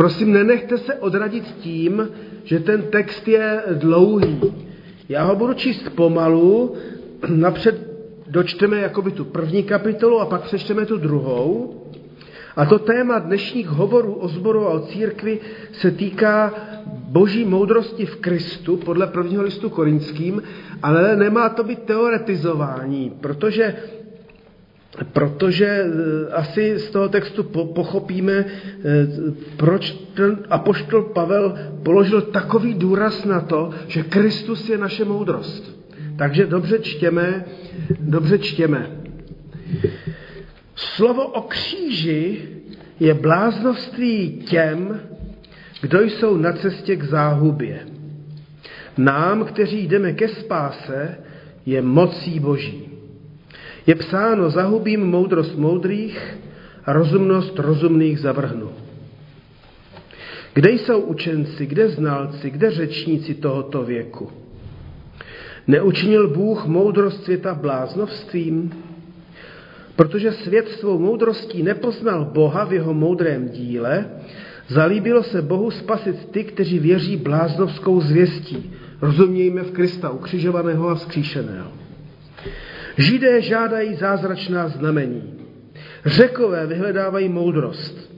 Prosím, nenechte se odradit tím, že ten text je dlouhý. Já ho budu číst pomalu, napřed dočteme jakoby tu první kapitolu a pak přečteme tu druhou. A to téma dnešních hovorů o zboru a o církvi se týká boží moudrosti v Kristu podle prvního listu korinským, ale nemá to být teoretizování, protože protože eh, asi z toho textu pochopíme, eh, proč ten apoštol Pavel položil takový důraz na to, že Kristus je naše moudrost. Takže dobře čtěme, dobře čtěme. Slovo o kříži je bláznovství těm, kdo jsou na cestě k záhubě. Nám, kteří jdeme ke spáse, je mocí Boží. Je psáno, zahubím moudrost moudrých a rozumnost rozumných zavrhnu. Kde jsou učenci, kde znalci, kde řečníci tohoto věku? Neučinil Bůh moudrost světa bláznovstvím? Protože svět svou moudrostí nepoznal Boha v jeho moudrém díle, zalíbilo se Bohu spasit ty, kteří věří bláznovskou zvěstí. Rozumějme v Krista ukřižovaného a vzkříšeného. Židé žádají zázračná znamení. Řekové vyhledávají moudrost.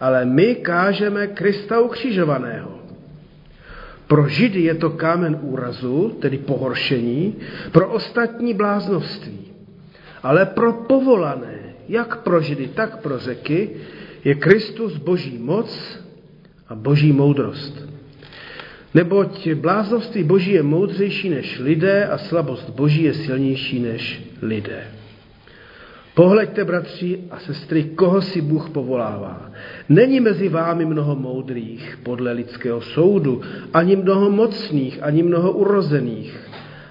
Ale my kážeme Krista ukřižovaného. Pro Židy je to kámen úrazu, tedy pohoršení, pro ostatní bláznovství. Ale pro povolané, jak pro Židy, tak pro řeky, je Kristus boží moc a boží moudrost. Neboť bláznovství boží je moudřejší než lidé a slabost boží je silnější než lidé. Pohleďte, bratři a sestry, koho si Bůh povolává. Není mezi vámi mnoho moudrých podle lidského soudu, ani mnoho mocných, ani mnoho urozených.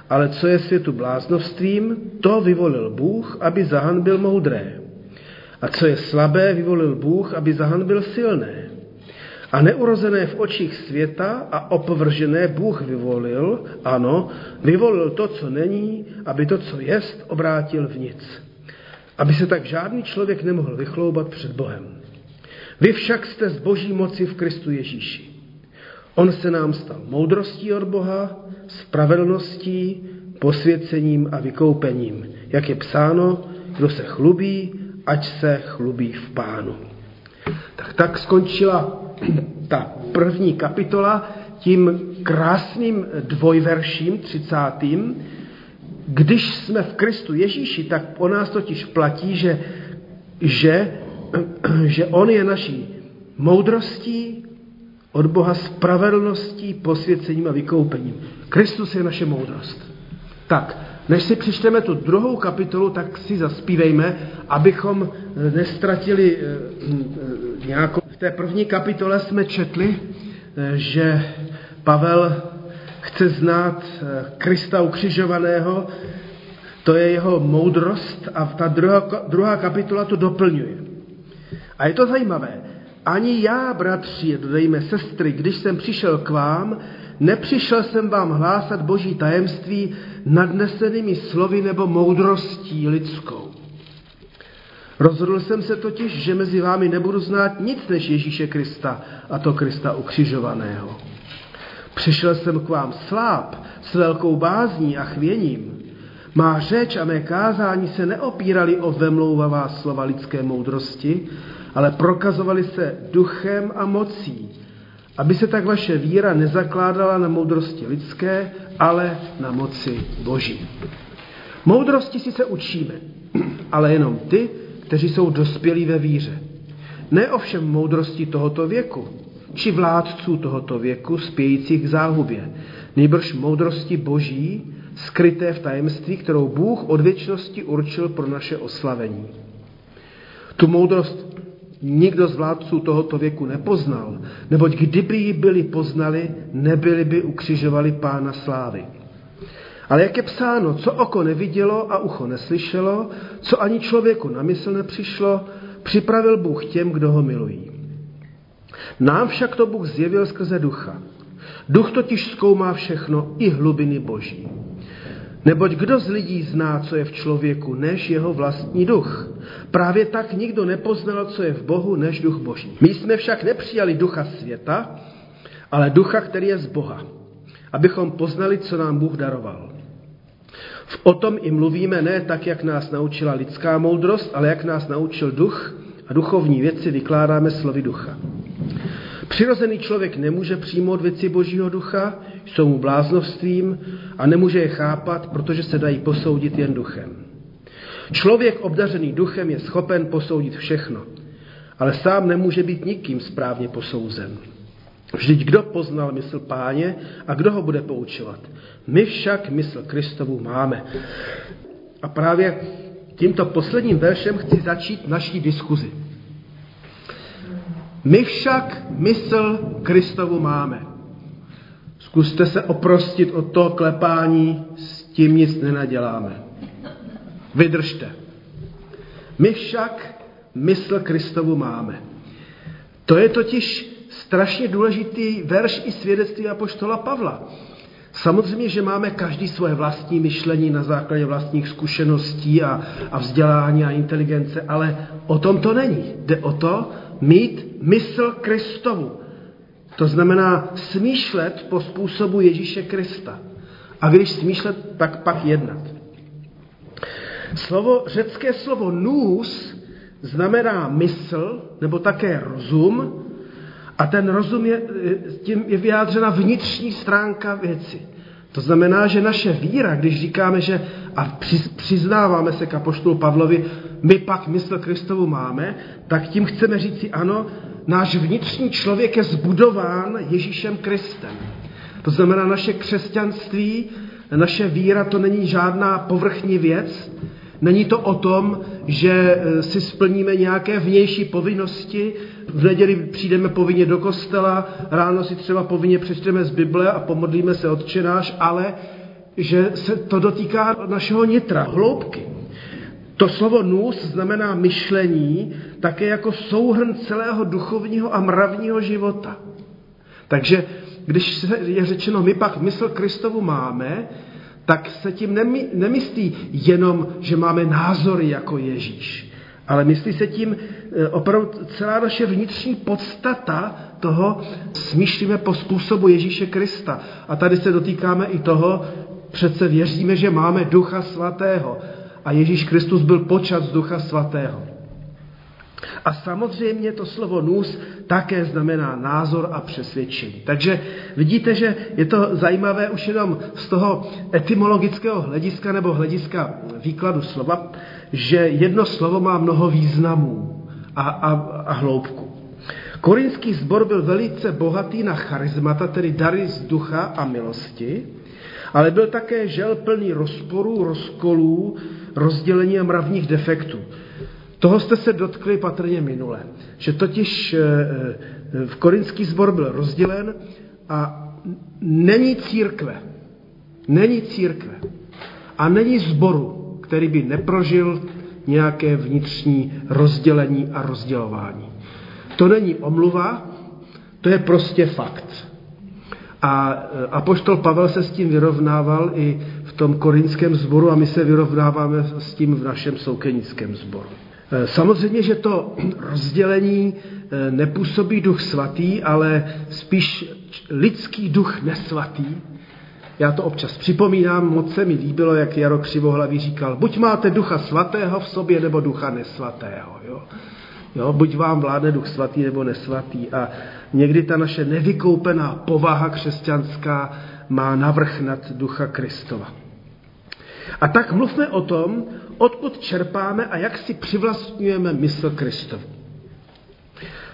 Ale co je světu bláznovstvím, to vyvolil Bůh, aby zahanbil moudré. A co je slabé, vyvolil Bůh, aby zahanbil silné. A neurozené v očích světa a opovržené Bůh vyvolil, ano, vyvolil to, co není, aby to, co jest, obrátil v nic. Aby se tak žádný člověk nemohl vychloubat před Bohem. Vy však jste z boží moci v Kristu Ježíši. On se nám stal moudrostí od Boha, spravedlností, posvěcením a vykoupením. Jak je psáno, kdo se chlubí, ať se chlubí v pánu. Tak tak skončila ta první kapitola tím krásným dvojverším, třicátým. Když jsme v Kristu Ježíši, tak o nás totiž platí, že, že, že On je naší moudrostí, od Boha spravedlností, posvěcením a vykoupením. Kristus je naše moudrost. Tak, než si přečteme tu druhou kapitolu, tak si zaspívejme, abychom nestratili eh, eh, nějakou... V té první kapitole jsme četli, eh, že Pavel chce znát Krista ukřižovaného, to je jeho moudrost a ta druhá, druhá kapitola to doplňuje. A je to zajímavé. Ani já, bratři, dodejme sestry, když jsem přišel k vám, nepřišel jsem vám hlásat boží tajemství nadnesenými slovy nebo moudrostí lidskou. Rozhodl jsem se totiž, že mezi vámi nebudu znát nic než Ježíše Krista, a to Krista ukřižovaného. Přišel jsem k vám sláb s velkou bázní a chvěním. Má řeč a mé kázání se neopírali o vemlouvavá slova lidské moudrosti, ale prokazovali se duchem a mocí, aby se tak vaše víra nezakládala na moudrosti lidské, ale na moci Boží. Moudrosti si se učíme, ale jenom ty, kteří jsou dospělí ve víře. Ne ovšem moudrosti tohoto věku, či vládců tohoto věku spějících k záhubě, nejbrž moudrosti Boží, skryté v tajemství, kterou Bůh od věčnosti určil pro naše oslavení. Tu moudrost nikdo z vládců tohoto věku nepoznal, neboť kdyby ji byli poznali, nebyli by ukřižovali pána slávy. Ale jak je psáno, co oko nevidělo a ucho neslyšelo, co ani člověku na mysl nepřišlo, připravil Bůh těm, kdo ho milují. Nám však to Bůh zjevil skrze ducha. Duch totiž zkoumá všechno i hlubiny boží. Neboť kdo z lidí zná, co je v člověku, než jeho vlastní duch? Právě tak nikdo nepoznal, co je v Bohu, než duch Boží. My jsme však nepřijali ducha světa, ale ducha, který je z Boha, abychom poznali, co nám Bůh daroval. O tom i mluvíme ne tak, jak nás naučila lidská moudrost, ale jak nás naučil duch a duchovní věci vykládáme slovy ducha. Přirozený člověk nemůže přijmout věci Božího ducha, jsou mu bláznovstvím a nemůže je chápat, protože se dají posoudit jen duchem. Člověk obdařený duchem je schopen posoudit všechno, ale sám nemůže být nikým správně posouzen. Vždyť kdo poznal mysl páně a kdo ho bude poučovat? My však mysl Kristovu máme. A právě tímto posledním veršem chci začít naší diskuzi. My však mysl Kristovu máme. Zkuste se oprostit od toho klepání, s tím nic nenaděláme. Vydržte. My však mysl Kristovu máme. To je totiž strašně důležitý verš i svědectví apoštola Pavla. Samozřejmě, že máme každý svoje vlastní myšlení na základě vlastních zkušeností a, a vzdělání a inteligence, ale o tom to není. Jde o to mít mysl Kristovu. To znamená smýšlet po způsobu Ježíše Krista. A když smýšlet, tak pak jednat. Slovo, řecké slovo nous znamená mysl, nebo také rozum, a ten rozum je, tím je vyjádřena vnitřní stránka věci. To znamená, že naše víra, když říkáme, že a přiznáváme se k apoštolu Pavlovi, my pak mysl Kristovu máme, tak tím chceme říci ano, náš vnitřní člověk je zbudován Ježíšem Kristem. To znamená, naše křesťanství, naše víra to není žádná povrchní věc, Není to o tom, že e, si splníme nějaké vnější povinnosti, v neděli přijdeme povinně do kostela, ráno si třeba povinně přečteme z Bible a pomodlíme se odčenáš, ale že se to dotýká našeho nitra, hloubky. To slovo nus znamená myšlení také jako souhrn celého duchovního a mravního života. Takže když je řečeno, my pak mysl Kristovu máme, tak se tím nemyslí jenom, že máme názory jako Ježíš, ale myslí se tím e, opravdu celá naše vnitřní podstata toho, smýšlíme po způsobu Ježíše Krista. A tady se dotýkáme i toho, přece věříme, že máme Ducha Svatého. A Ježíš Kristus byl počat z Ducha Svatého. A samozřejmě to slovo nůz také znamená názor a přesvědčení. Takže vidíte, že je to zajímavé už jenom z toho etymologického hlediska nebo hlediska výkladu slova, že jedno slovo má mnoho významů a, a, a hloubku. Korinský sbor byl velice bohatý na charizmata, tedy dary z ducha a milosti, ale byl také žel plný rozporů, rozkolů, rozdělení a mravních defektů. Toho jste se dotkli patrně minule, že totiž eh, eh, v korinský sbor byl rozdělen a není církve, není církve a není zboru, který by neprožil nějaké vnitřní rozdělení a rozdělování. To není omluva, to je prostě fakt. A eh, apoštol Pavel se s tím vyrovnával i tom korinském sboru a my se vyrovnáváme s tím v našem soukenickém sboru. Eh, samozřejmě, že to rozdělení eh, nepůsobí duch svatý, ale spíš lidský duch nesvatý. Já to občas připomínám, moc se mi líbilo, jak Jaro Křivohlavý říkal, buď máte ducha svatého v sobě, nebo ducha nesvatého. Jo? Jo, buď vám vládne duch svatý nebo nesvatý. A někdy ta naše nevykoupená povaha křesťanská má navrch nad ducha Kristova. A tak mluvme o tom, odkud čerpáme a jak si přivlastňujeme mysl Kristovu.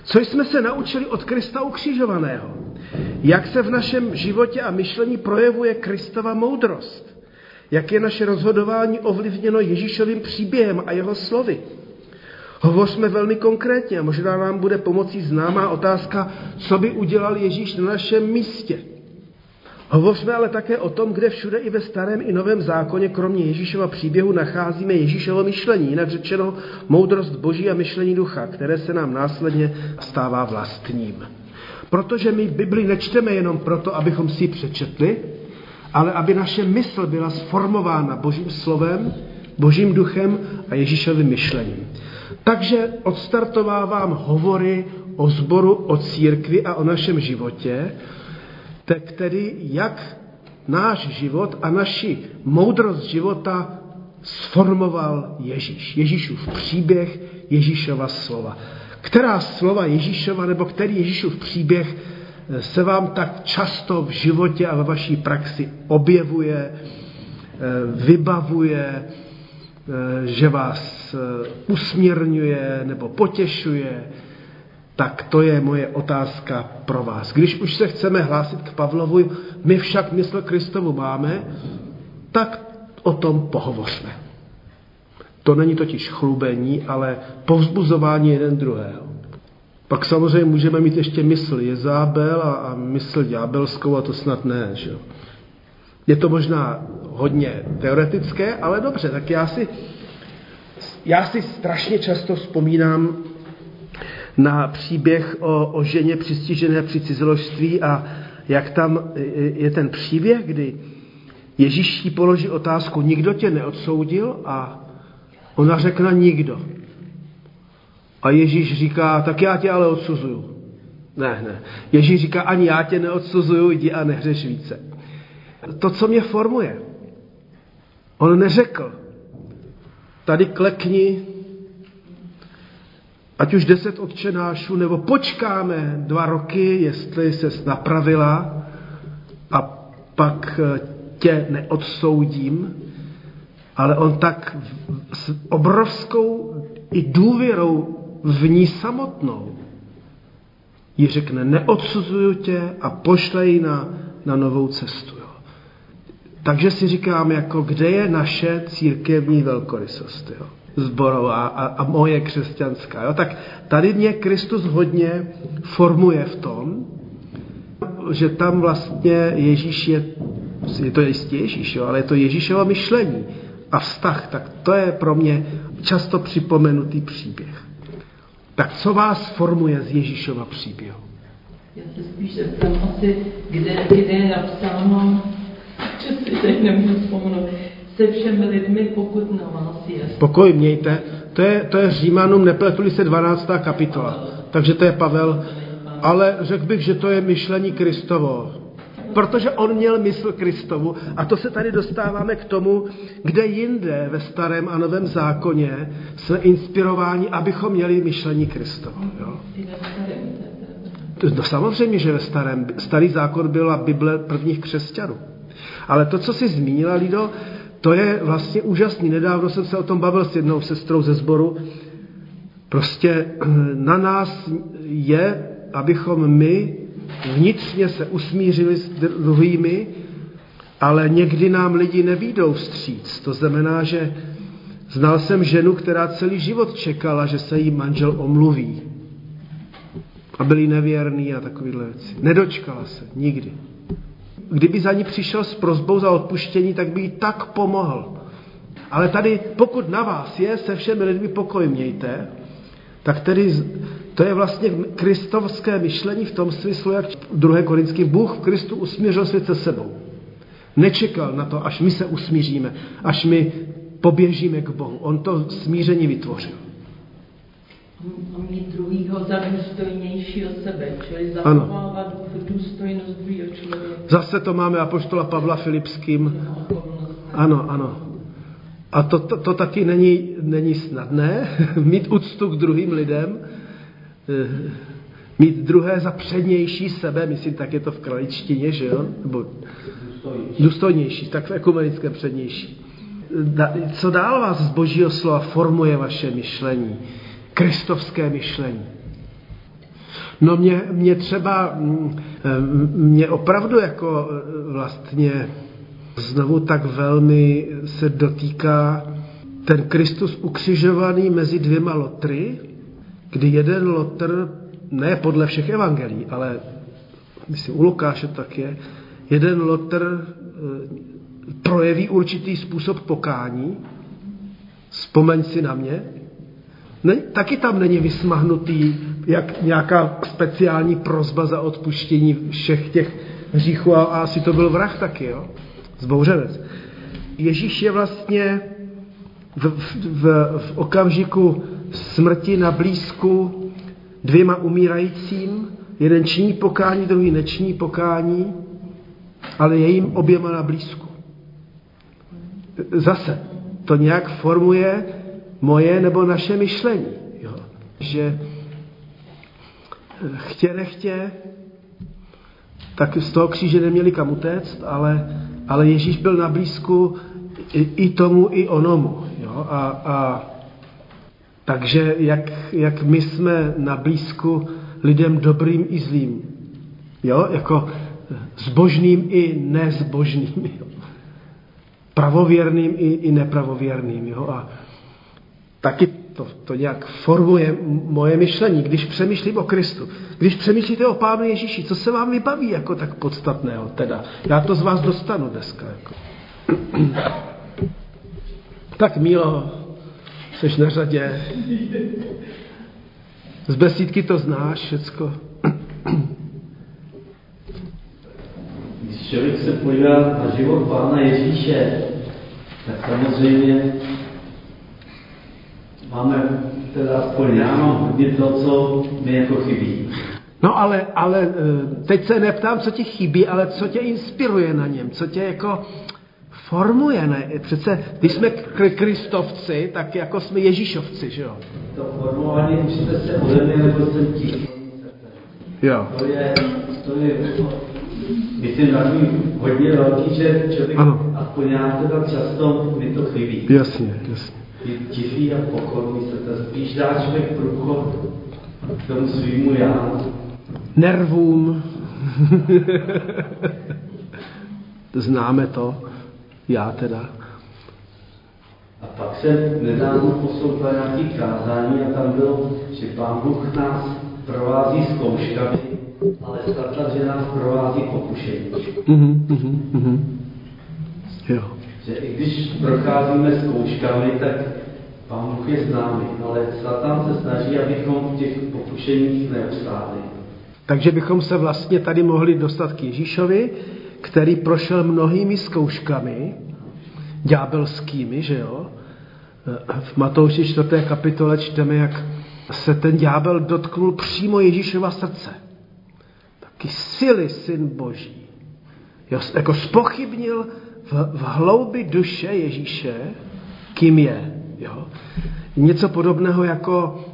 Co jsme se naučili od Krista ukřižovaného? Jak se v našem životě a myšlení projevuje Kristova moudrost? Jak je naše rozhodování ovlivněno Ježíšovým příběhem a jeho slovy? Hovořme velmi konkrétně a možná nám bude pomocí známá otázka, co by udělal Ježíš na našem místě. Hovořme ale také o tom, kde všude i ve starém i novém zákoně, kromě Ježíšova příběhu, nacházíme Ježíšovo myšlení, jinak řečeno moudrost Boží a myšlení ducha, které se nám následně stává vlastním. Protože my Bibli nečteme jenom proto, abychom si ji přečetli, ale aby naše mysl byla sformována Božím slovem, Božím duchem a Ježíšovým myšlením. Takže odstartovávám hovory o zboru, o církvi a o našem životě, tak tedy jak náš život a naši moudrost života sformoval Ježíš. Ježíšův příběh, Ježíšova slova. Která slova Ježíšova nebo který Ježíšův příběh eh, se vám tak často v životě a ve vaší praxi objevuje, eh, vybavuje, eh, že vás usměrňuje nebo potěšuje, tak to je moje otázka pro vás. Když už se chceme hlásit k Pavlovu, my však mysl Kristovu máme, tak o tom pohovořme. To není totiž chlubení, ale povzbuzování jeden druhého. Pak samozřejmě můžeme mít ještě mysl Jezábel a, a mysl ďábelskou a to snad ne. Že? Je to možná hodně teoretické, ale dobře, tak já si, já si strašně často vzpomínám na příběh o, o ženě přistižené při cizoložství a jak tam je ten příběh, kdy Ježíš jí položí otázku, nikdo tě neodsoudil a ona řekla nikdo. A Ježíš říká, tak já tě ale odsuzuju. Ne, ne. Ježíš říká, ani já tě neodsuzuju, jdi a nehřeš více. To, co mě formuje. On neřekl, tady klekni, ať už deset odčenášů, nebo počkáme dva roky, jestli se napravila a pak eh, tě neodsoudím, ale on tak s obrovskou i důvěrou v ní samotnou jí řekne, neodsuzuju tě a pošlej na, na novou cestu. Jo. Takže si říkám, jako kde je naše církevní velkorysost. Jo zborová a, a moje křesťanská. Jo? Tak tady mě Kristus hodně formuje v tom, že tam vlastně Ježíš je, je to jistě Ježíš, jo? ale je to Ježíšovo myšlení a vztah, tak to je pro mě často připomenutý příběh. Tak co vás formuje z Ježíšova příběhu? Já se spíš zeptám asi, kde, kde je napsáno, že si teď nemůžu vzpomenout, se všemi lidmi, pokud na vás je. Pokoj mějte. To je, to je Římanům, nepletuli se 12. kapitola. Takže to je Pavel. Ale řekl bych, že to je myšlení Kristovo. Protože on měl mysl Kristovu. A to se tady dostáváme k tomu, kde jinde ve starém a novém zákoně jsme inspirováni, abychom měli myšlení Kristovo. Jo? No samozřejmě, že ve starém. Starý zákon byla Bible prvních křesťanů. Ale to, co jsi zmínila, Lido, to je vlastně úžasný. Nedávno jsem se o tom bavil s jednou sestrou ze sboru. Prostě eh, na nás je, abychom my vnitřně se usmířili s druhými, ale někdy nám lidi nevídou vstříc. To znamená, že znal jsem ženu, která celý život čekala, že se jí manžel omluví. A byli nevěrný a takovýhle věci. Nedočkala se, nikdy kdyby za ní přišel s prozbou za odpuštění, tak by jí tak pomohl. Ale tady, pokud na vás je, se všemi lidmi pokoj mějte, tak tedy to je vlastně kristovské myšlení v tom smyslu, jak 2. Korinský Bůh v Kristu usmířil svět se sebou. Nečekal na to, až my se usmíříme, až my poběžíme k Bohu. On to smíření vytvořil mít druhýho za důstojnějšího sebe, čili zachovávat důstojnost druhého člověka. Zase to máme apoštola Pavla Filipským. Ano, ano. A to, to, to taky není, není snadné, mít úctu k druhým lidem, eh, mít druhé za přednější sebe, myslím, tak je to v kraličtině, že jo? Nebo důstojnější. důstojnější, tak v ekumenickém přednější. Co dál vás z božího slova formuje vaše myšlení? Kristovské myšlení. No mě, mě třeba, mm, mě opravdu jako e, vlastně znovu tak velmi se dotýká ten Kristus ukřižovaný mezi dvěma lotry, kdy jeden lotr, ne podle všech evangelií, ale myslím u Lukáše tak je, jeden lotr e, projeví určitý způsob pokání, vzpomeň si na mě, ne, taky tam není vysmahnutý jak nějaká speciální prozba za odpuštění všech těch hříchů a, a asi to byl vrah taky, jo? zbouřenec. Ježíš je vlastně v, v, v, v okamžiku smrti na blízku dvěma umírajícím, jeden činí pokání, druhý nečiní pokání, ale je jim oběma na blízku. Zase, to nějak formuje moje nebo naše myšlení. Jo. Že chtě nechtě, tak z toho kříže neměli kam utéct, ale, ale Ježíš byl na blízku i, i tomu, i onomu. Jo? A, a takže jak, jak my jsme na blízku lidem dobrým i zlým. Jo? Jako zbožným i nezbožným. Jo? Pravověrným i, i nepravověrným. Jo? A taky to, to nějak formuje moje myšlení, když přemýšlím o Kristu. Když přemýšlíte o Pánu Ježíši, co se vám vybaví jako tak podstatného teda? Já to z vás dostanu dneska. Jako. tak Mílo, jsi na řadě. Z besídky to znáš všecko. Když člověk se podívá na život Pána Ježíše, tak samozřejmě máme, teda aspoň já mám hodně to, co mi jako chybí. No ale, ale eh, teď se neptám, co ti chybí, ale co tě inspiruje na něm, co tě jako formuje, ne? Přece, když jsme kristovci, tak jako jsme Ježíšovci, že jo? To formování učíte se ode mě, nebo jsem ti. Jo. To je, to je, myslím, takový hodně velký, že člověk, ano. aspoň já teda často mi to chybí. Jasně, jasně. Je tichý a pokorný se to spíš dá člověk průchod k tomu svýmu já. Nervům. Známe to. Já teda. A pak jsem nedávno poslouchal nějaký kázání a tam bylo, že Pán Bůh nás provází zkouškami, ale snad, že nás provází pokušení. Mhm, mhm, mhm. Jo. Že i když procházíme zkouškami, tak Pán Bůh je s námi, ale Satan se snaží, abychom v těch pokušeních neobstáli. Takže bychom se vlastně tady mohli dostat k Ježíšovi, který prošel mnohými zkouškami, ďábelskými, že jo? V Matouši 4. kapitole čteme, jak se ten ďábel dotknul přímo Ježíšova srdce. Taky sily syn Boží. Jo, jako spochybnil v, v hloubi duše Ježíše, kým je. Jo? Něco podobného jako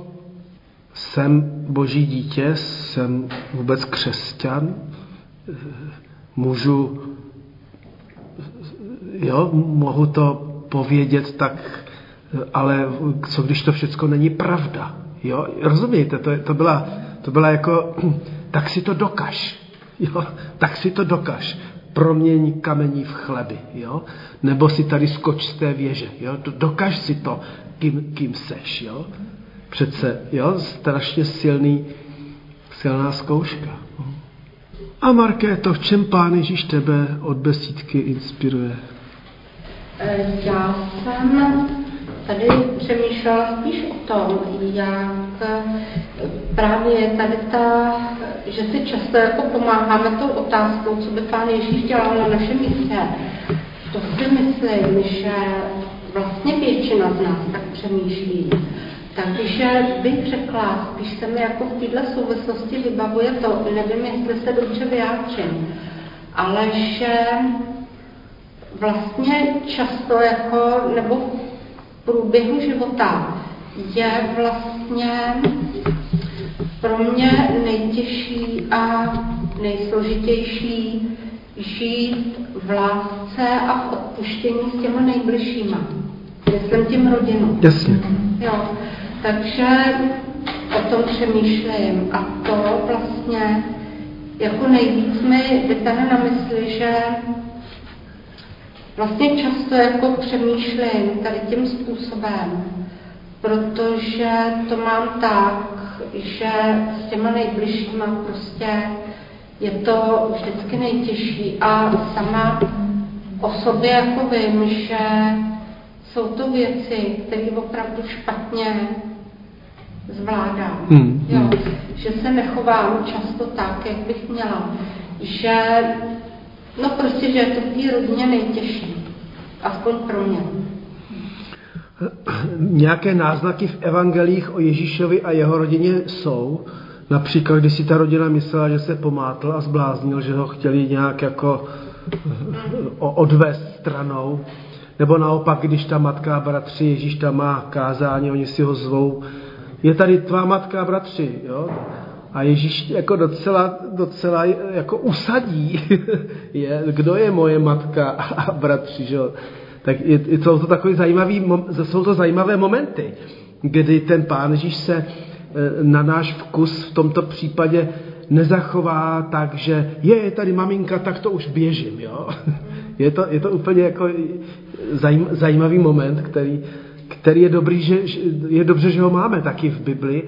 jsem boží dítě, jsem vůbec křesťan, můžu, jo, mohu to povědět tak, ale co když to všechno není pravda, jo, rozumíte, to, to, byla, to byla jako, tak si to dokaž, jo, tak si to dokaž, proměň kamení v chleby, jo, nebo si tady skoč z té věže, jo, dokaž si to, kým, kým seš, jo, přece, jo, strašně silný, silná zkouška. A Markéto, v čem Pán Ježíš tebe od besídky inspiruje? E, já jsem tady přemýšlela spíš o tom, jak právě tady ta, že si často jako pomáháme tou otázkou, co by Pán Ježíš dělal na našem místě. To si myslím, že vlastně většina z nás tak přemýšlí. Takže bych řekla, když se mi jako v této souvislosti vybavuje to, nevím, jestli se dobře vyjádřím, ale že vlastně často jako, nebo v průběhu života je vlastně pro mě nejtěžší a nejsložitější žít v lásce a v odpuštění s těma nejbližšíma. Myslím tím rodinu. Jasně. Jo. Takže o tom přemýšlím a to vlastně jako nejvíc mi vytane na mysli, že vlastně často jako přemýšlím tady tím způsobem, protože to mám tak, že s těma nejbližšíma prostě je to vždycky nejtěžší a sama o sobě jako vím, že jsou to věci, které opravdu špatně zvládám. Hmm. Jo, že se nechovám často tak, jak bych měla. Že No prostě, že je to v té rodině nejtěžší. Aspoň pro mě. Nějaké náznaky v evangelích o Ježíšovi a jeho rodině jsou. Například, když si ta rodina myslela, že se pomátl a zbláznil, že ho chtěli nějak jako odvést stranou. Nebo naopak, když ta matka a bratři, Ježíš tam má kázání, oni si ho zvou, je tady tvá matka a bratři, jo? A Ježíš jako docela, docela jako usadí, je, kdo je moje matka a bratři, že? Tak je, jsou to takové zajímavé, jsou to zajímavé momenty, kdy ten pán Ježíš se e, na náš vkus v tomto případě nezachová tak, že je, tady maminka, tak to už běžím, jo. Je to, je to úplně jako zajím, zajímavý moment, který, který je dobrý, že, je dobře, že ho máme taky v Bibli.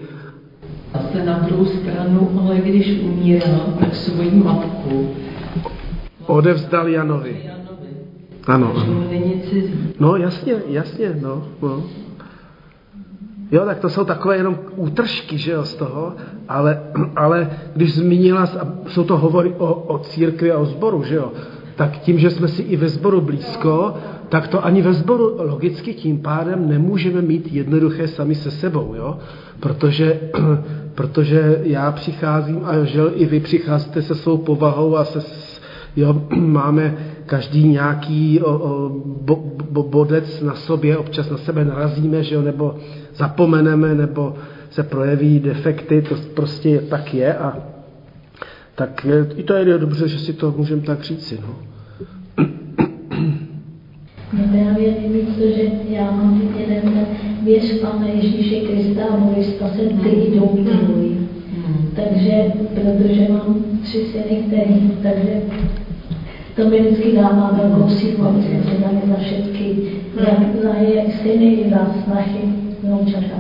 A se na druhou stranu, ale když umírá, tak svoji matku odevzdal Janovi. Ano. Není cizí. No jasně, jasně, no, no. Jo, tak to jsou takové jenom útržky, že jo, z toho, ale, ale když zmínila, jsou to hovory o, o církvi a o zboru, že jo, tak tím, že jsme si i ve sboru blízko, tak to ani ve sboru logicky tím pádem nemůžeme mít jednoduché sami se sebou, jo? Protože, protože já přicházím a že i vy přicházíte se svou povahou a se, jo, máme každý nějaký o, o, bo, bo, bodec na sobě, občas na sebe narazíme, že jo, nebo zapomeneme, nebo se projeví defekty, to prostě tak je a tak i to je dobře, že si to můžeme tak říci. No. No právě nevím, že já mám teď jeden ten věř Pána Ježíše Krista a můj spasen, ty jdou tvůj. Takže, protože mám tři syny, který, takže to mi vždycky dává velkou sílu, aby jsme se dali za všetky, jak za je syny, za snachy, vnoučata.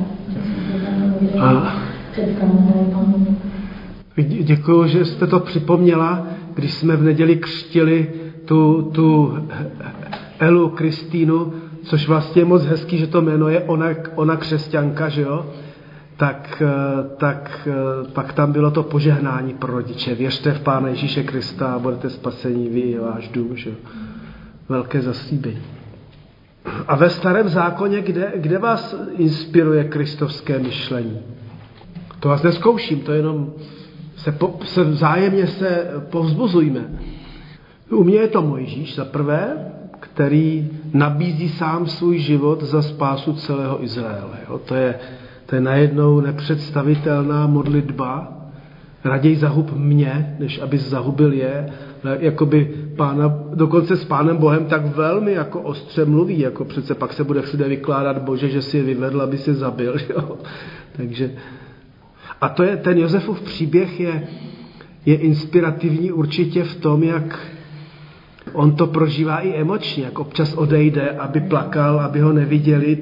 A... Děkuji, že jste to připomněla, když jsme v neděli křtili tu, tu Elu Kristýnu, což vlastně je moc hezký, že to jméno je ona, ona křesťanka, že jo? Tak, eh, tak eh, pak tam bylo to požehnání pro rodiče. Věřte v Pána Ježíše Krista a budete spasení vy a váš dům, že? Velké zaslíbení. A ve starém zákoně, kde, kde vás inspiruje kristovské myšlení? To vás neskouším, to jenom se, po, se vzájemně se povzbuzujme. U mě je to Mojžíš za prvé, který nabízí sám svůj život za spásu celého Izraele. Jo? To, je, to je najednou nepředstavitelná modlitba. Raději zahub mě, než aby zahubil je. Jakoby pána, dokonce s pánem Bohem tak velmi jako ostře mluví, jako přece pak se bude všude vykládat Bože, že si je vyvedl, aby si zabil. Jo? Takže, a to je, ten Josefův příběh je, je inspirativní určitě v tom, jak On to prožívá i emočně, jak občas odejde, aby plakal, aby ho neviděli.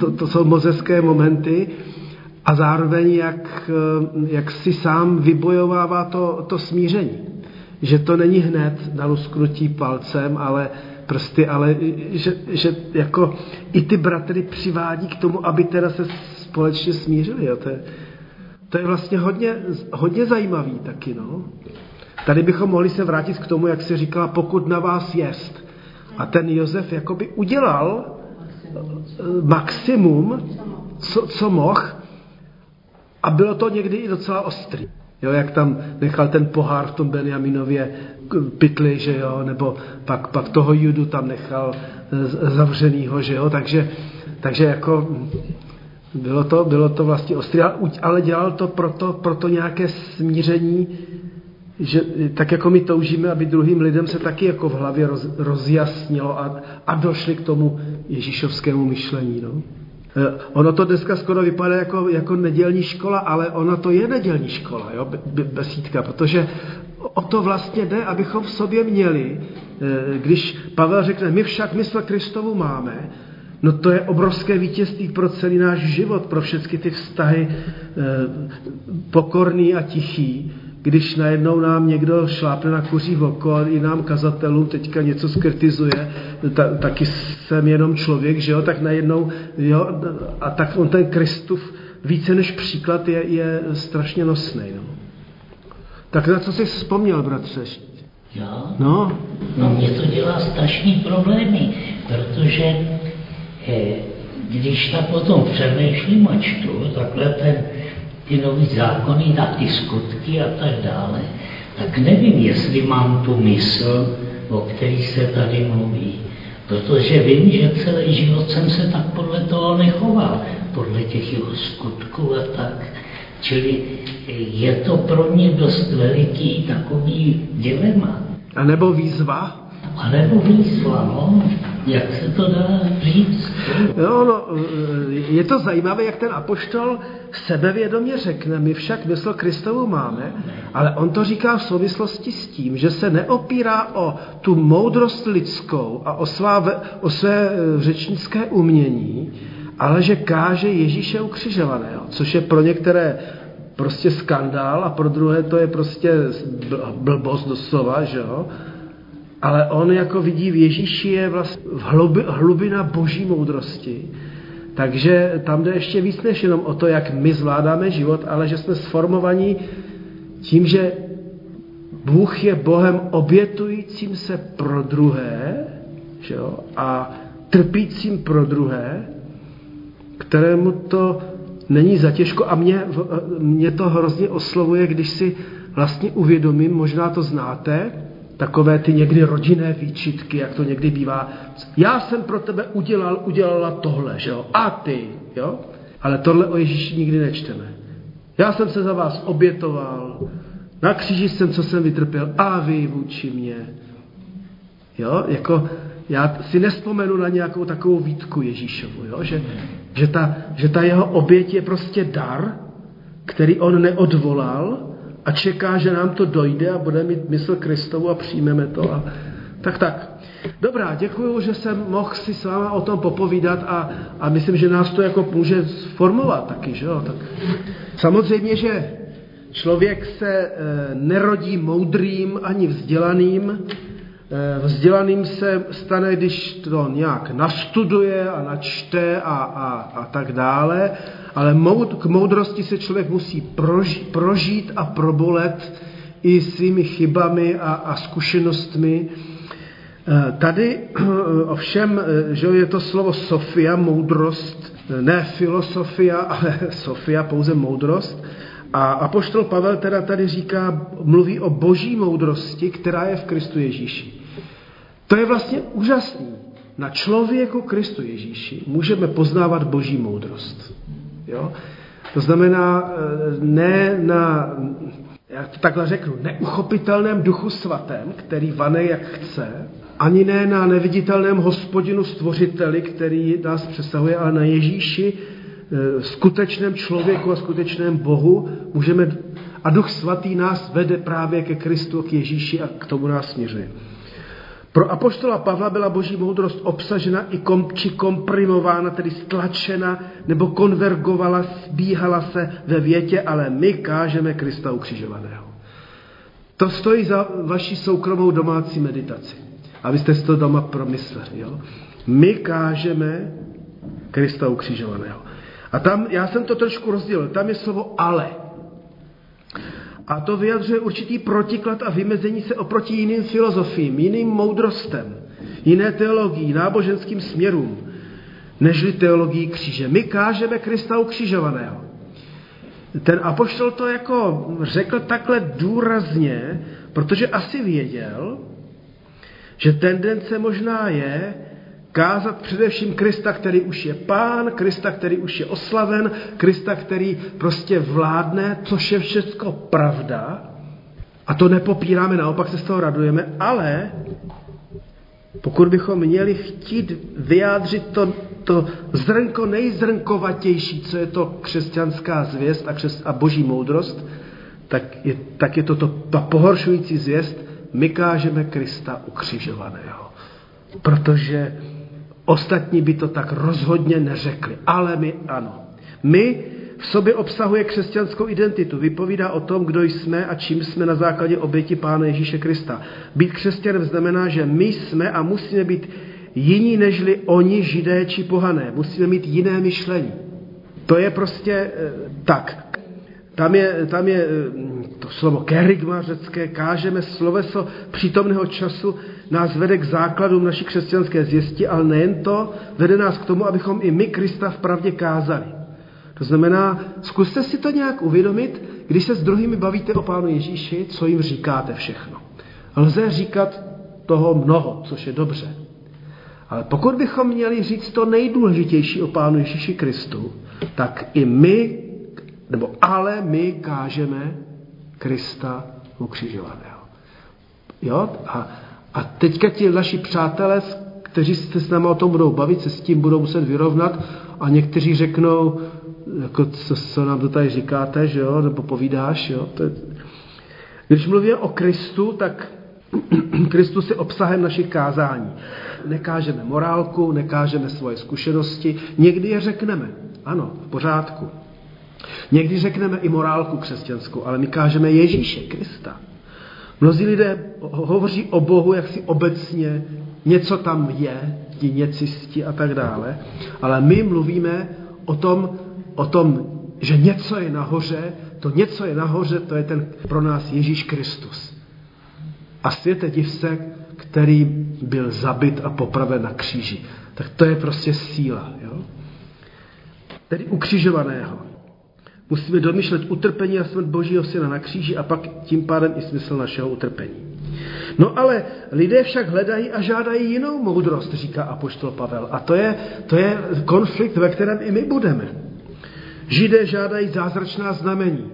To, to jsou mozeské momenty. A zároveň, jak, jak si sám vybojovává to, to smíření. Že to není hned na lusknutí palcem, ale prsty, ale že, že jako i ty bratry přivádí k tomu, aby teda se společně smířili. Jo. To, je, to je vlastně hodně, hodně zajímavý taky. No. Tady bychom mohli se vrátit k tomu, jak se říkala, pokud na vás jest. A ten Josef jakoby udělal eh, maximum, co, co mohl, a bylo to někdy i docela ostrý. Jo, jak tam nechal ten pohár v tom Benjaminově pytli, že jo, nebo pak, pak toho Judu tam nechal eh, zavřenýho, že jo, takže, takže jako bylo to, bylo to vlastně ostrý, ale dělal to proto, proto nějaké smíření že tak jako my toužíme, aby druhým lidem se taky jako v hlavě roz, rozjasnilo a, a došli k tomu ježíšovskému myšlení. No. E, ono to dneska skoro vypadá jako, jako nedělní škola, ale ona to je nedělní škola, jo, besídka, protože o to vlastně jde, abychom v sobě měli, e, když Pavel řekne, my však mysl Kristovu máme, No to je obrovské vítězství pro celý náš život, pro všechny ty vztahy e, pokorný a tichý, když najednou nám někdo šlápne na kuří oko i nám kazatelům teďka něco skritizuje, ta, taky jsem jenom člověk, že jo, tak najednou, jo, a tak on ten Kristův více než příklad je, je strašně nosný. No. Tak na co jsi vzpomněl, bratře? Jo? No. No mě to dělá strašný problémy, protože eh, když tak potom přemýšlím a čtu takhle ten, ty nový zákony na ty skutky a tak dále, tak nevím, jestli mám tu mysl, o který se tady mluví. Protože vím, že celý život jsem se tak podle toho nechoval, podle těch jeho skutků a tak. Čili je to pro mě dost veliký takový dilema. A nebo výzva? A nebo výzva, no. Jak se to dá říct? Jo, no, je to zajímavé, jak ten apoštol sebevědomě řekne, my však mysl Kristovu máme, ale on to říká v souvislosti s tím, že se neopírá o tu moudrost lidskou a o, svá, o své e, řečnické umění, ale že káže Ježíše ukřižovaného, což je pro některé prostě skandál a pro druhé to je prostě blbost doslova, že jo? Ale on jako vidí v Ježíši je vlastně hlubi, hlubina boží moudrosti. Takže tam jde ještě víc než jenom o to, jak my zvládáme život, ale že jsme sformovaní tím, že Bůh je Bohem obětujícím se pro druhé že jo? a trpícím pro druhé, kterému to není zatěžko a mě, mě to hrozně oslovuje, když si vlastně uvědomím, možná to znáte, takové ty někdy rodinné výčitky, jak to někdy bývá. Já jsem pro tebe udělal, udělala tohle, že jo? A ty, jo? Ale tohle o Ježíši nikdy nečteme. Já jsem se za vás obětoval, na kříži jsem, co jsem vytrpěl, a vy vůči mě. Jo, jako já si nespomenu na nějakou takovou výtku Ježíšovu, jo? Že, že, ta, že ta jeho oběť je prostě dar, který on neodvolal, a čeká, že nám to dojde a bude mít mysl Kristovu a přijmeme to. A, tak, tak. Dobrá, děkuji, že jsem mohl si s váma o tom popovídat a, a myslím, že nás to jako může formovat taky, že jo? Tak. Samozřejmě, že člověk se e, nerodí moudrým ani vzdělaným, Eh, vzdělaným se stane, když to nějak nastuduje a načte a, a, a tak dále, ale moud, k moudrosti se člověk musí prožít, prožít a probolet i svými chybami a, a zkušenostmi. Eh, tady ovšem, že je to slovo Sofia, moudrost, ne filosofia, ale Sofia, pouze moudrost. A apoštol Pavel teda tady říká, mluví o boží moudrosti, která je v Kristu Ježíši. To je vlastně úžasný. Na člověku Kristu Ježíši můžeme poznávat boží moudrost. Jo? To znamená, eh, ne na, já to takhle řeknu, neuchopitelném duchu svatém, který vane jak chce, ani ne na neviditelném hospodinu stvořiteli, který nás přesahuje, ale na Ježíši, eh, skutečném člověku a skutečném Bohu, můžeme, a duch svatý nás vede právě ke Kristu, k Ježíši a k tomu nás směřuje. Pro apoštola Pavla byla boží moudrost obsažena i kom, či komprimována, tedy stlačena, nebo konvergovala, zbíhala se ve větě, ale my kážeme Krista ukřižovaného. To stojí za vaši soukromou domácí meditaci. Abyste si to doma promysleli. Jo? My kážeme Krista ukřižovaného. A tam, já jsem to trošku rozdělil, tam je slovo ale. A to vyjadřuje určitý protiklad a vymezení se oproti jiným filozofiím, jiným moudrostem, jiné teologii, náboženským směrům, nežli teologii kříže. My kážeme Krista ukřižovaného. Ten apoštol to jako řekl takhle důrazně, protože asi věděl, že tendence možná je Kázat především Krista, který už je pán, Krista, který už je oslaven, Krista, který prostě vládne, což je všechno pravda. A to nepopíráme, naopak se z toho radujeme, ale pokud bychom měli chtít vyjádřit to, to zrnko nejzrnkovatější, co je to křesťanská zvěst a, křes, a boží moudrost, tak je, tak je to, to ta pohoršující zvěst, my kážeme Krista ukřižovaného. Protože Ostatní by to tak rozhodně neřekli, ale my ano. My v sobě obsahuje křesťanskou identitu, vypovídá o tom, kdo jsme a čím jsme na základě oběti Pána Ježíše Krista. Být křesťanem znamená, že my jsme a musíme být jiní nežli oni, židé či pohané. Musíme mít jiné myšlení. To je prostě e, tak. Tam je, tam je to slovo kerygma řecké, kážeme sloveso přítomného času, nás vede k základům naší křesťanské zvěsti, ale nejen to, vede nás k tomu, abychom i my Krista v pravdě kázali. To znamená, zkuste si to nějak uvědomit, když se s druhými bavíte o Pánu Ježíši, co jim říkáte všechno. Lze říkat toho mnoho, což je dobře. Ale pokud bychom měli říct to nejdůležitější o Pánu Ježíši Kristu, tak i my, nebo ale my kážeme Krista ukřižovaného. Jo? A, a teďka ti naši přátelé, kteří se s námi o tom budou bavit, se s tím budou muset vyrovnat a někteří řeknou, jako co, co nám to tady říkáte, že jo, nebo povídáš, jo. To je... Když mluvíme o Kristu, tak Kristus je obsahem našich kázání. Nekážeme morálku, nekážeme svoje zkušenosti, někdy je řekneme, ano, v pořádku. Někdy řekneme i morálku křesťanskou, ale my kážeme Ježíše Krista. Mnozí lidé hovoří o Bohu jaksi obecně, něco tam je, ti něcisti a tak dále, ale my mluvíme o tom, o tom, že něco je nahoře, to něco je nahoře, to je ten pro nás Ježíš Kristus. A světe div se, který byl zabit a popraven na kříži. Tak to je prostě síla. Jo? Tedy ukřižovaného. Musíme domýšlet utrpení a smrt Božího syna na kříži a pak tím pádem i smysl našeho utrpení. No ale lidé však hledají a žádají jinou moudrost, říká apoštol Pavel. A to je, to je konflikt, ve kterém i my budeme. Židé žádají zázračná znamení.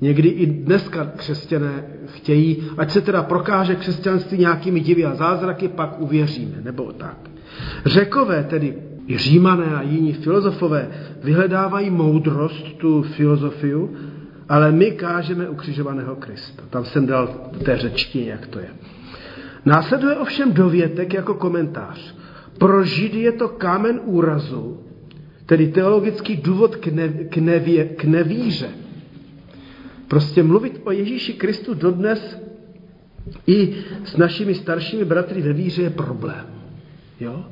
Někdy i dneska křesťané chtějí, ať se teda prokáže křesťanství nějakými divy a zázraky, pak uvěříme, nebo tak. Řekové, tedy i římané a jiní filozofové, vyhledávají moudrost, tu filozofiu, ale my kážeme ukřižovaného Krista. Tam jsem dal té řečtině, jak to je. Následuje ovšem dovětek jako komentář. Pro Židy je to kámen úrazu, tedy teologický důvod k, ne, k, nevě, k nevíře. Prostě mluvit o Ježíši Kristu dodnes i s našimi staršími bratry ve víře je problém. Jo?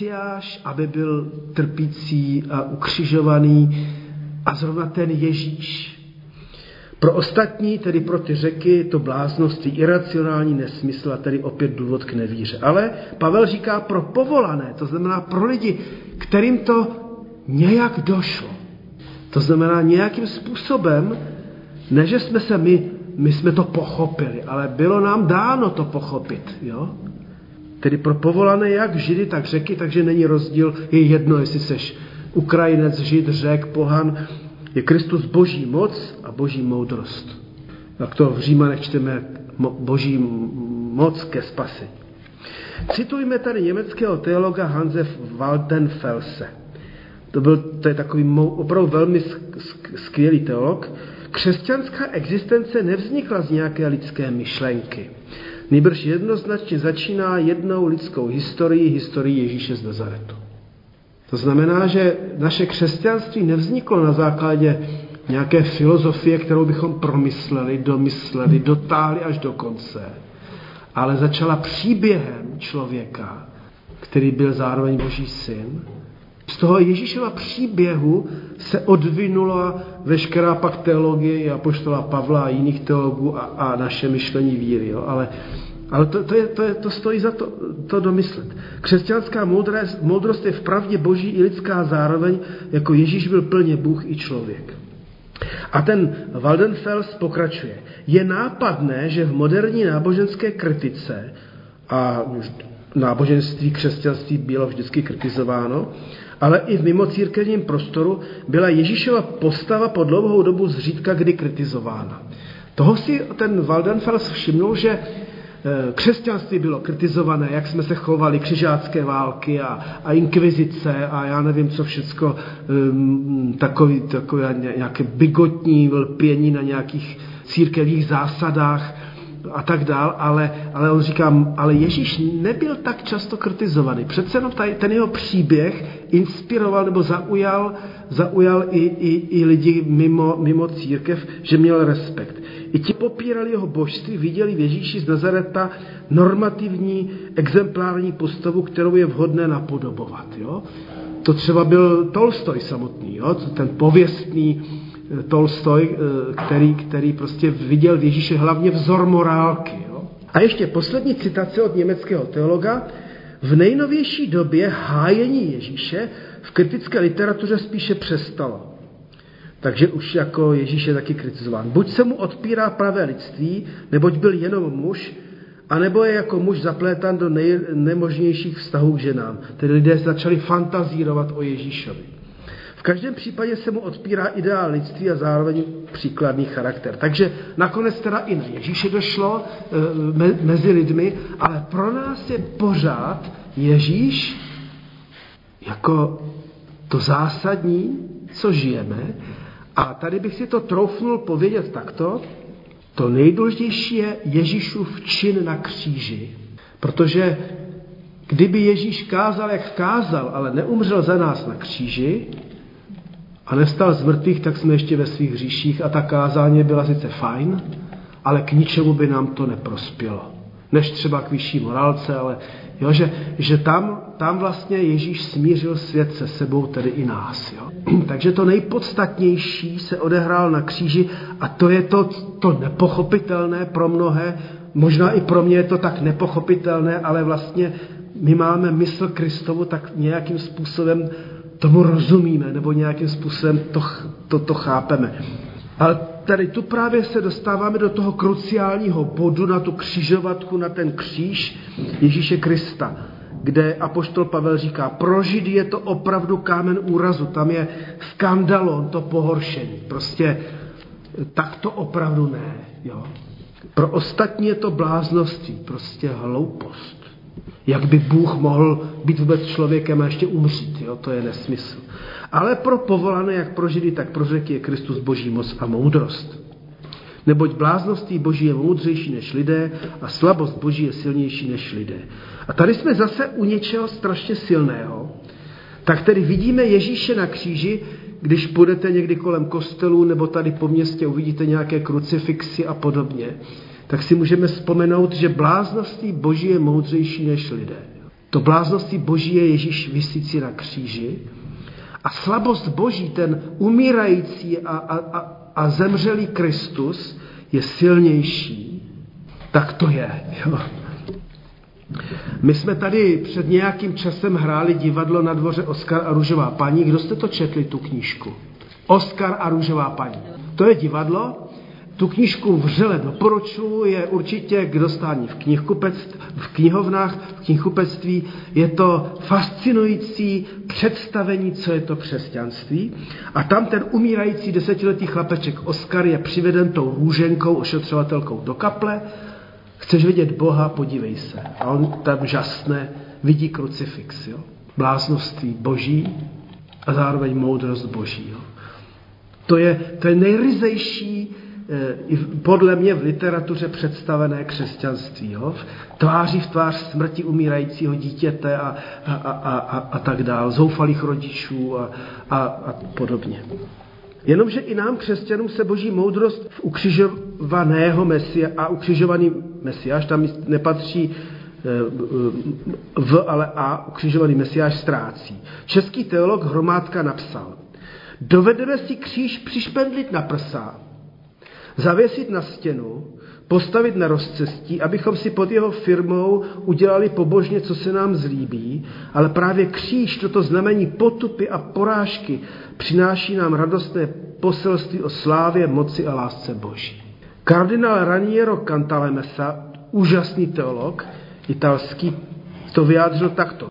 Mesiáš, aby byl trpící a ukřižovaný, a zrovna ten Ježíš. Pro ostatní, tedy pro ty řeky, to bláznosti, iracionální nesmysl a tedy opět důvod k nevíře. Ale Pavel říká pro povolané, to znamená pro lidi, kterým to nějak došlo. To znamená nějakým způsobem, ne, že jsme se my, my jsme to pochopili, ale bylo nám dáno to pochopit. Jo? Tedy pro povolané jak židy, tak řeky, takže není rozdíl, je jedno, jestli seš Ukrajinec, Žid, Řek, Pohan, je Kristus boží moc a boží moudrost. Jak to v Římanech čteme boží moc ke spasení. Citujme tady německého teologa Hanse Waldenfelse. To, byl, to je takový opravdu velmi skvělý teolog. Křesťanská existence nevznikla z nějaké lidské myšlenky. Nejbrž jednoznačně začíná jednou lidskou historií, historií Ježíše z Nazaretu. To znamená, že naše křesťanství nevzniklo na základě nějaké filozofie, kterou bychom promysleli, domysleli, dotáhli až do konce, ale začala příběhem člověka, který byl zároveň Boží syn. Z toho Ježíšova příběhu se odvinula veškerá pak teologie i apoštola Pavla a jiných teologů a, a naše myšlení víry. Jo. Ale ale to, to, je, to, je, to stojí za to, to domyslet. Křesťanská moudrost, moudrost je v pravdě boží i lidská zároveň, jako Ježíš byl plně Bůh i člověk. A ten Waldenfels pokračuje. Je nápadné, že v moderní náboženské kritice, a náboženství křesťanství bylo vždycky kritizováno, ale i v mimocírkevním prostoru byla Ježíšova postava po dlouhou dobu zřídka kdy kritizována. Toho si ten Waldenfels všimnul, že Eh, křesťanství bylo kritizované, jak jsme se chovali, křižácké války a, a inkvizice a já nevím, co všecko, um, takový, nějaké bigotní lpění na nějakých církevních zásadách a tak dál, ale, ale on říká, ale Ježíš nebyl tak často kritizovaný. Přece jenom tady, ten jeho příběh inspiroval nebo zaujal, zaujal i, i, i lidi mimo, mimo církev, že měl respekt. I ti popírali jeho božství, viděli v Ježíši z Nazareta normativní, exemplární postavu, kterou je vhodné napodobovat. Jo? To třeba byl Tolstoj samotný, jo? ten pověstný Tolstoj, který, který prostě viděl v Ježíše hlavně vzor morálky. Jo? A ještě poslední citace od německého teologa. V nejnovější době hájení Ježíše v kritické literatuře spíše přestalo. Takže už jako Ježíš je taky kritizován. Buď se mu odpírá pravé lidství, neboť byl jenom muž, anebo je jako muž zaplétan do nejnemožnějších vztahů k ženám. Tedy lidé začali fantazírovat o Ježíšovi. V každém případě se mu odpírá ideál lidství a zároveň příkladný charakter. Takže nakonec teda i na Ježíše došlo e, mezi lidmi, ale pro nás je pořád Ježíš jako to zásadní, co žijeme. A tady bych si to troufnul povědět takto, to nejdůležitější je Ježíšův čin na kříži. Protože kdyby Ježíš kázal, jak kázal, ale neumřel za nás na kříži a nestal z mrtvých, tak jsme ještě ve svých hříších a ta kázání byla sice fajn, ale k ničemu by nám to neprospělo. Než třeba k vyšší morálce, ale jo, že, že tam, tam vlastně Ježíš smířil svět se sebou, tedy i nás. Jo. Takže to nejpodstatnější se odehrál na kříži a to je to, to nepochopitelné pro mnohé, možná i pro mě je to tak nepochopitelné, ale vlastně my máme mysl Kristovu, tak nějakým způsobem tomu rozumíme, nebo nějakým způsobem to, to, to chápeme. Ale tady tu právě se dostáváme do toho kruciálního bodu, na tu křižovatku, na ten kříž Ježíše Krista, kde apoštol Pavel říká, pro Židy je to opravdu kámen úrazu, tam je skandalon, to pohoršení. Prostě tak to opravdu ne. Jo. Pro ostatní je to blázností, prostě hloupost. Jak by Bůh mohl být vůbec člověkem a ještě umřít, jo? to je nesmysl. Ale pro povolané, jak pro Židy, tak pro řeky je Kristus boží moc a moudrost. Neboť blázností boží je moudřejší než lidé a slabost boží je silnější než lidé. A tady jsme zase u něčeho strašně silného. Tak tedy vidíme Ježíše na kříži, když půjdete někdy kolem kostelů nebo tady po městě uvidíte nějaké krucifixy a podobně, tak si můžeme vzpomenout, že blázností boží je moudřejší než lidé. To blázností boží je Ježíš vysící na kříži a slabost boží, ten umírající a, a, a, a zemřelý Kristus je silnější. Tak to je. Jo. My jsme tady před nějakým časem hráli divadlo na dvoře Oskar a Růžová paní. Kdo jste to četli, tu knížku? Oskar a Růžová paní. To je divadlo, tu knížku vřele doporučuji, je určitě k dostání v, v knihovnách, v knihkupectví. Je to fascinující představení, co je to křesťanství. A tam ten umírající desetiletý chlapeček Oskar je přiveden tou růženkou, ošetřovatelkou do kaple. Chceš vidět Boha, podívej se. A on tam žasne, vidí krucifix. Jo? Bláznoství boží a zároveň moudrost boží. Jo? To je, to je nejryzejší i podle mě v literatuře představené křesťanství. Jo? Tváří v tvář smrti umírajícího dítěte a, a, a, a, a tak dál, zoufalých rodičů a, a, a podobně. Jenomže i nám, křesťanům, se boží moudrost v ukřižovaného mesia a ukřižovaný mesiáš, tam nepatří eh, v, ale a ukřižovaný mesiáš ztrácí. Český teolog Hromádka napsal, dovedeme si kříž přišpendlit na prsa, zavěsit na stěnu, postavit na rozcestí, abychom si pod jeho firmou udělali pobožně, co se nám zlíbí, ale právě kříž, toto znamení potupy a porážky, přináší nám radostné poselství o slávě, moci a lásce Boží. Kardinál Raniero Cantalemessa, úžasný teolog, italský, to vyjádřil takto.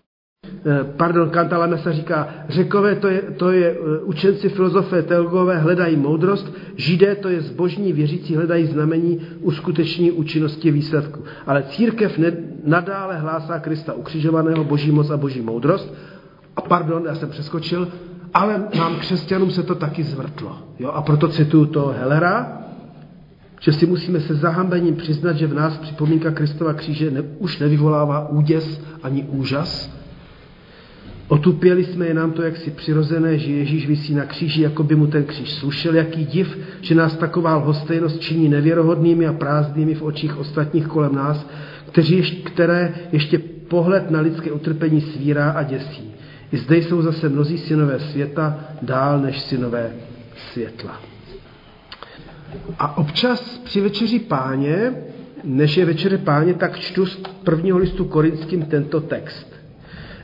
Eh, pardon, Kantalamesa říká, řekové to je, to je eh, učenci filozofé, teologové hledají moudrost, židé to je zbožní věřící hledají znamení uskuteční účinnosti výsledku. Ale církev ne, nadále hlásá Krista ukřižovaného, boží moc a boží moudrost. A pardon, já jsem přeskočil, ale nám křesťanům se to taky zvrtlo. Jo? A proto cituju to Hellera, že si musíme se zahambením přiznat, že v nás připomínka Kristova kříže ne, už nevyvolává úděs ani úžas, Otupěli jsme, je nám to jaksi přirozené, že Ježíš visí na kříži, jako by mu ten kříž slušel. Jaký div, že nás taková lhostejnost činí nevěrohodnými a prázdnými v očích ostatních kolem nás, kteří které ještě pohled na lidské utrpení svírá a děsí. I zde jsou zase mnozí synové světa dál než synové světla. A občas při večeři páně, než je večeře páně, tak čtu z prvního listu korinským tento text.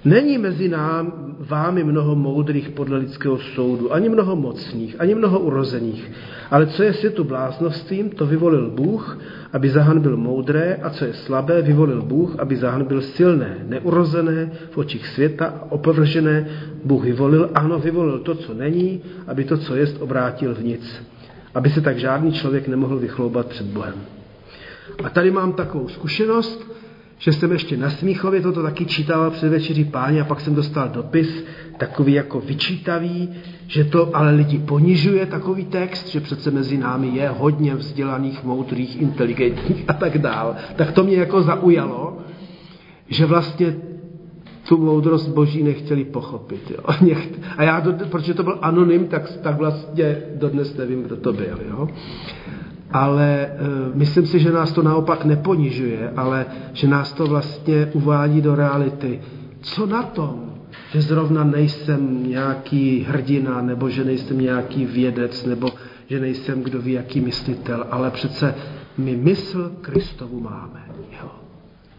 Není mezi nám, vámi mnoho moudrých podle lidského soudu, ani mnoho mocných, ani mnoho urozených. Ale co je světu bláznovstvím, to vyvolil Bůh, aby byl moudré, a co je slabé, vyvolil Bůh, aby byl silné, neurozené, v očích světa, opovržené. Bůh vyvolil, ano, vyvolil to, co není, aby to, co jest, obrátil v nic. Aby se tak žádný člověk nemohl vychloubat před Bohem. A tady mám takovou zkušenost, že jsem ještě na Smíchově toto taky čítal před večeří páně a pak jsem dostal dopis, takový jako vyčítavý, že to ale lidi ponižuje takový text, že přece mezi námi je hodně vzdělaných, moudrých, inteligentních a tak dál. Tak to mě jako zaujalo, že vlastně tu moudrost boží nechtěli pochopit. Jo. A já, protože to byl anonym, tak, tak vlastně dodnes nevím, kdo to byl. Jo ale e, myslím si, že nás to naopak neponižuje, ale že nás to vlastně uvádí do reality. Co na tom, že zrovna nejsem nějaký hrdina, nebo že nejsem nějaký vědec, nebo že nejsem kdo ví jaký myslitel, ale přece my mysl Kristovu máme. Jo?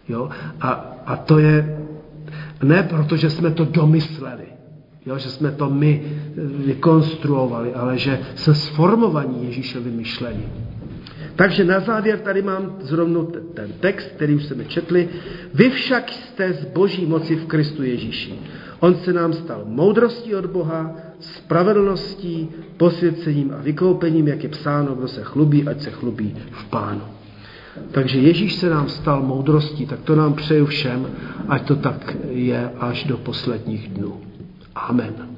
Jo? A, a to je ne proto, že jsme to domysleli, jo? že jsme to my vykonstruovali, ale že jsme sformovaní Ježíšovým myšlením. Takže na závěr tady mám zrovna ten text, který už jsme četli. Vy však jste z boží moci v Kristu Ježíši. On se nám stal moudrostí od Boha, spravedlností, posvěcením a vykoupením, jak je psáno, kdo se chlubí, ať se chlubí v pánu. Takže Ježíš se nám stal moudrostí, tak to nám přeju všem, ať to tak je až do posledních dnů. Amen.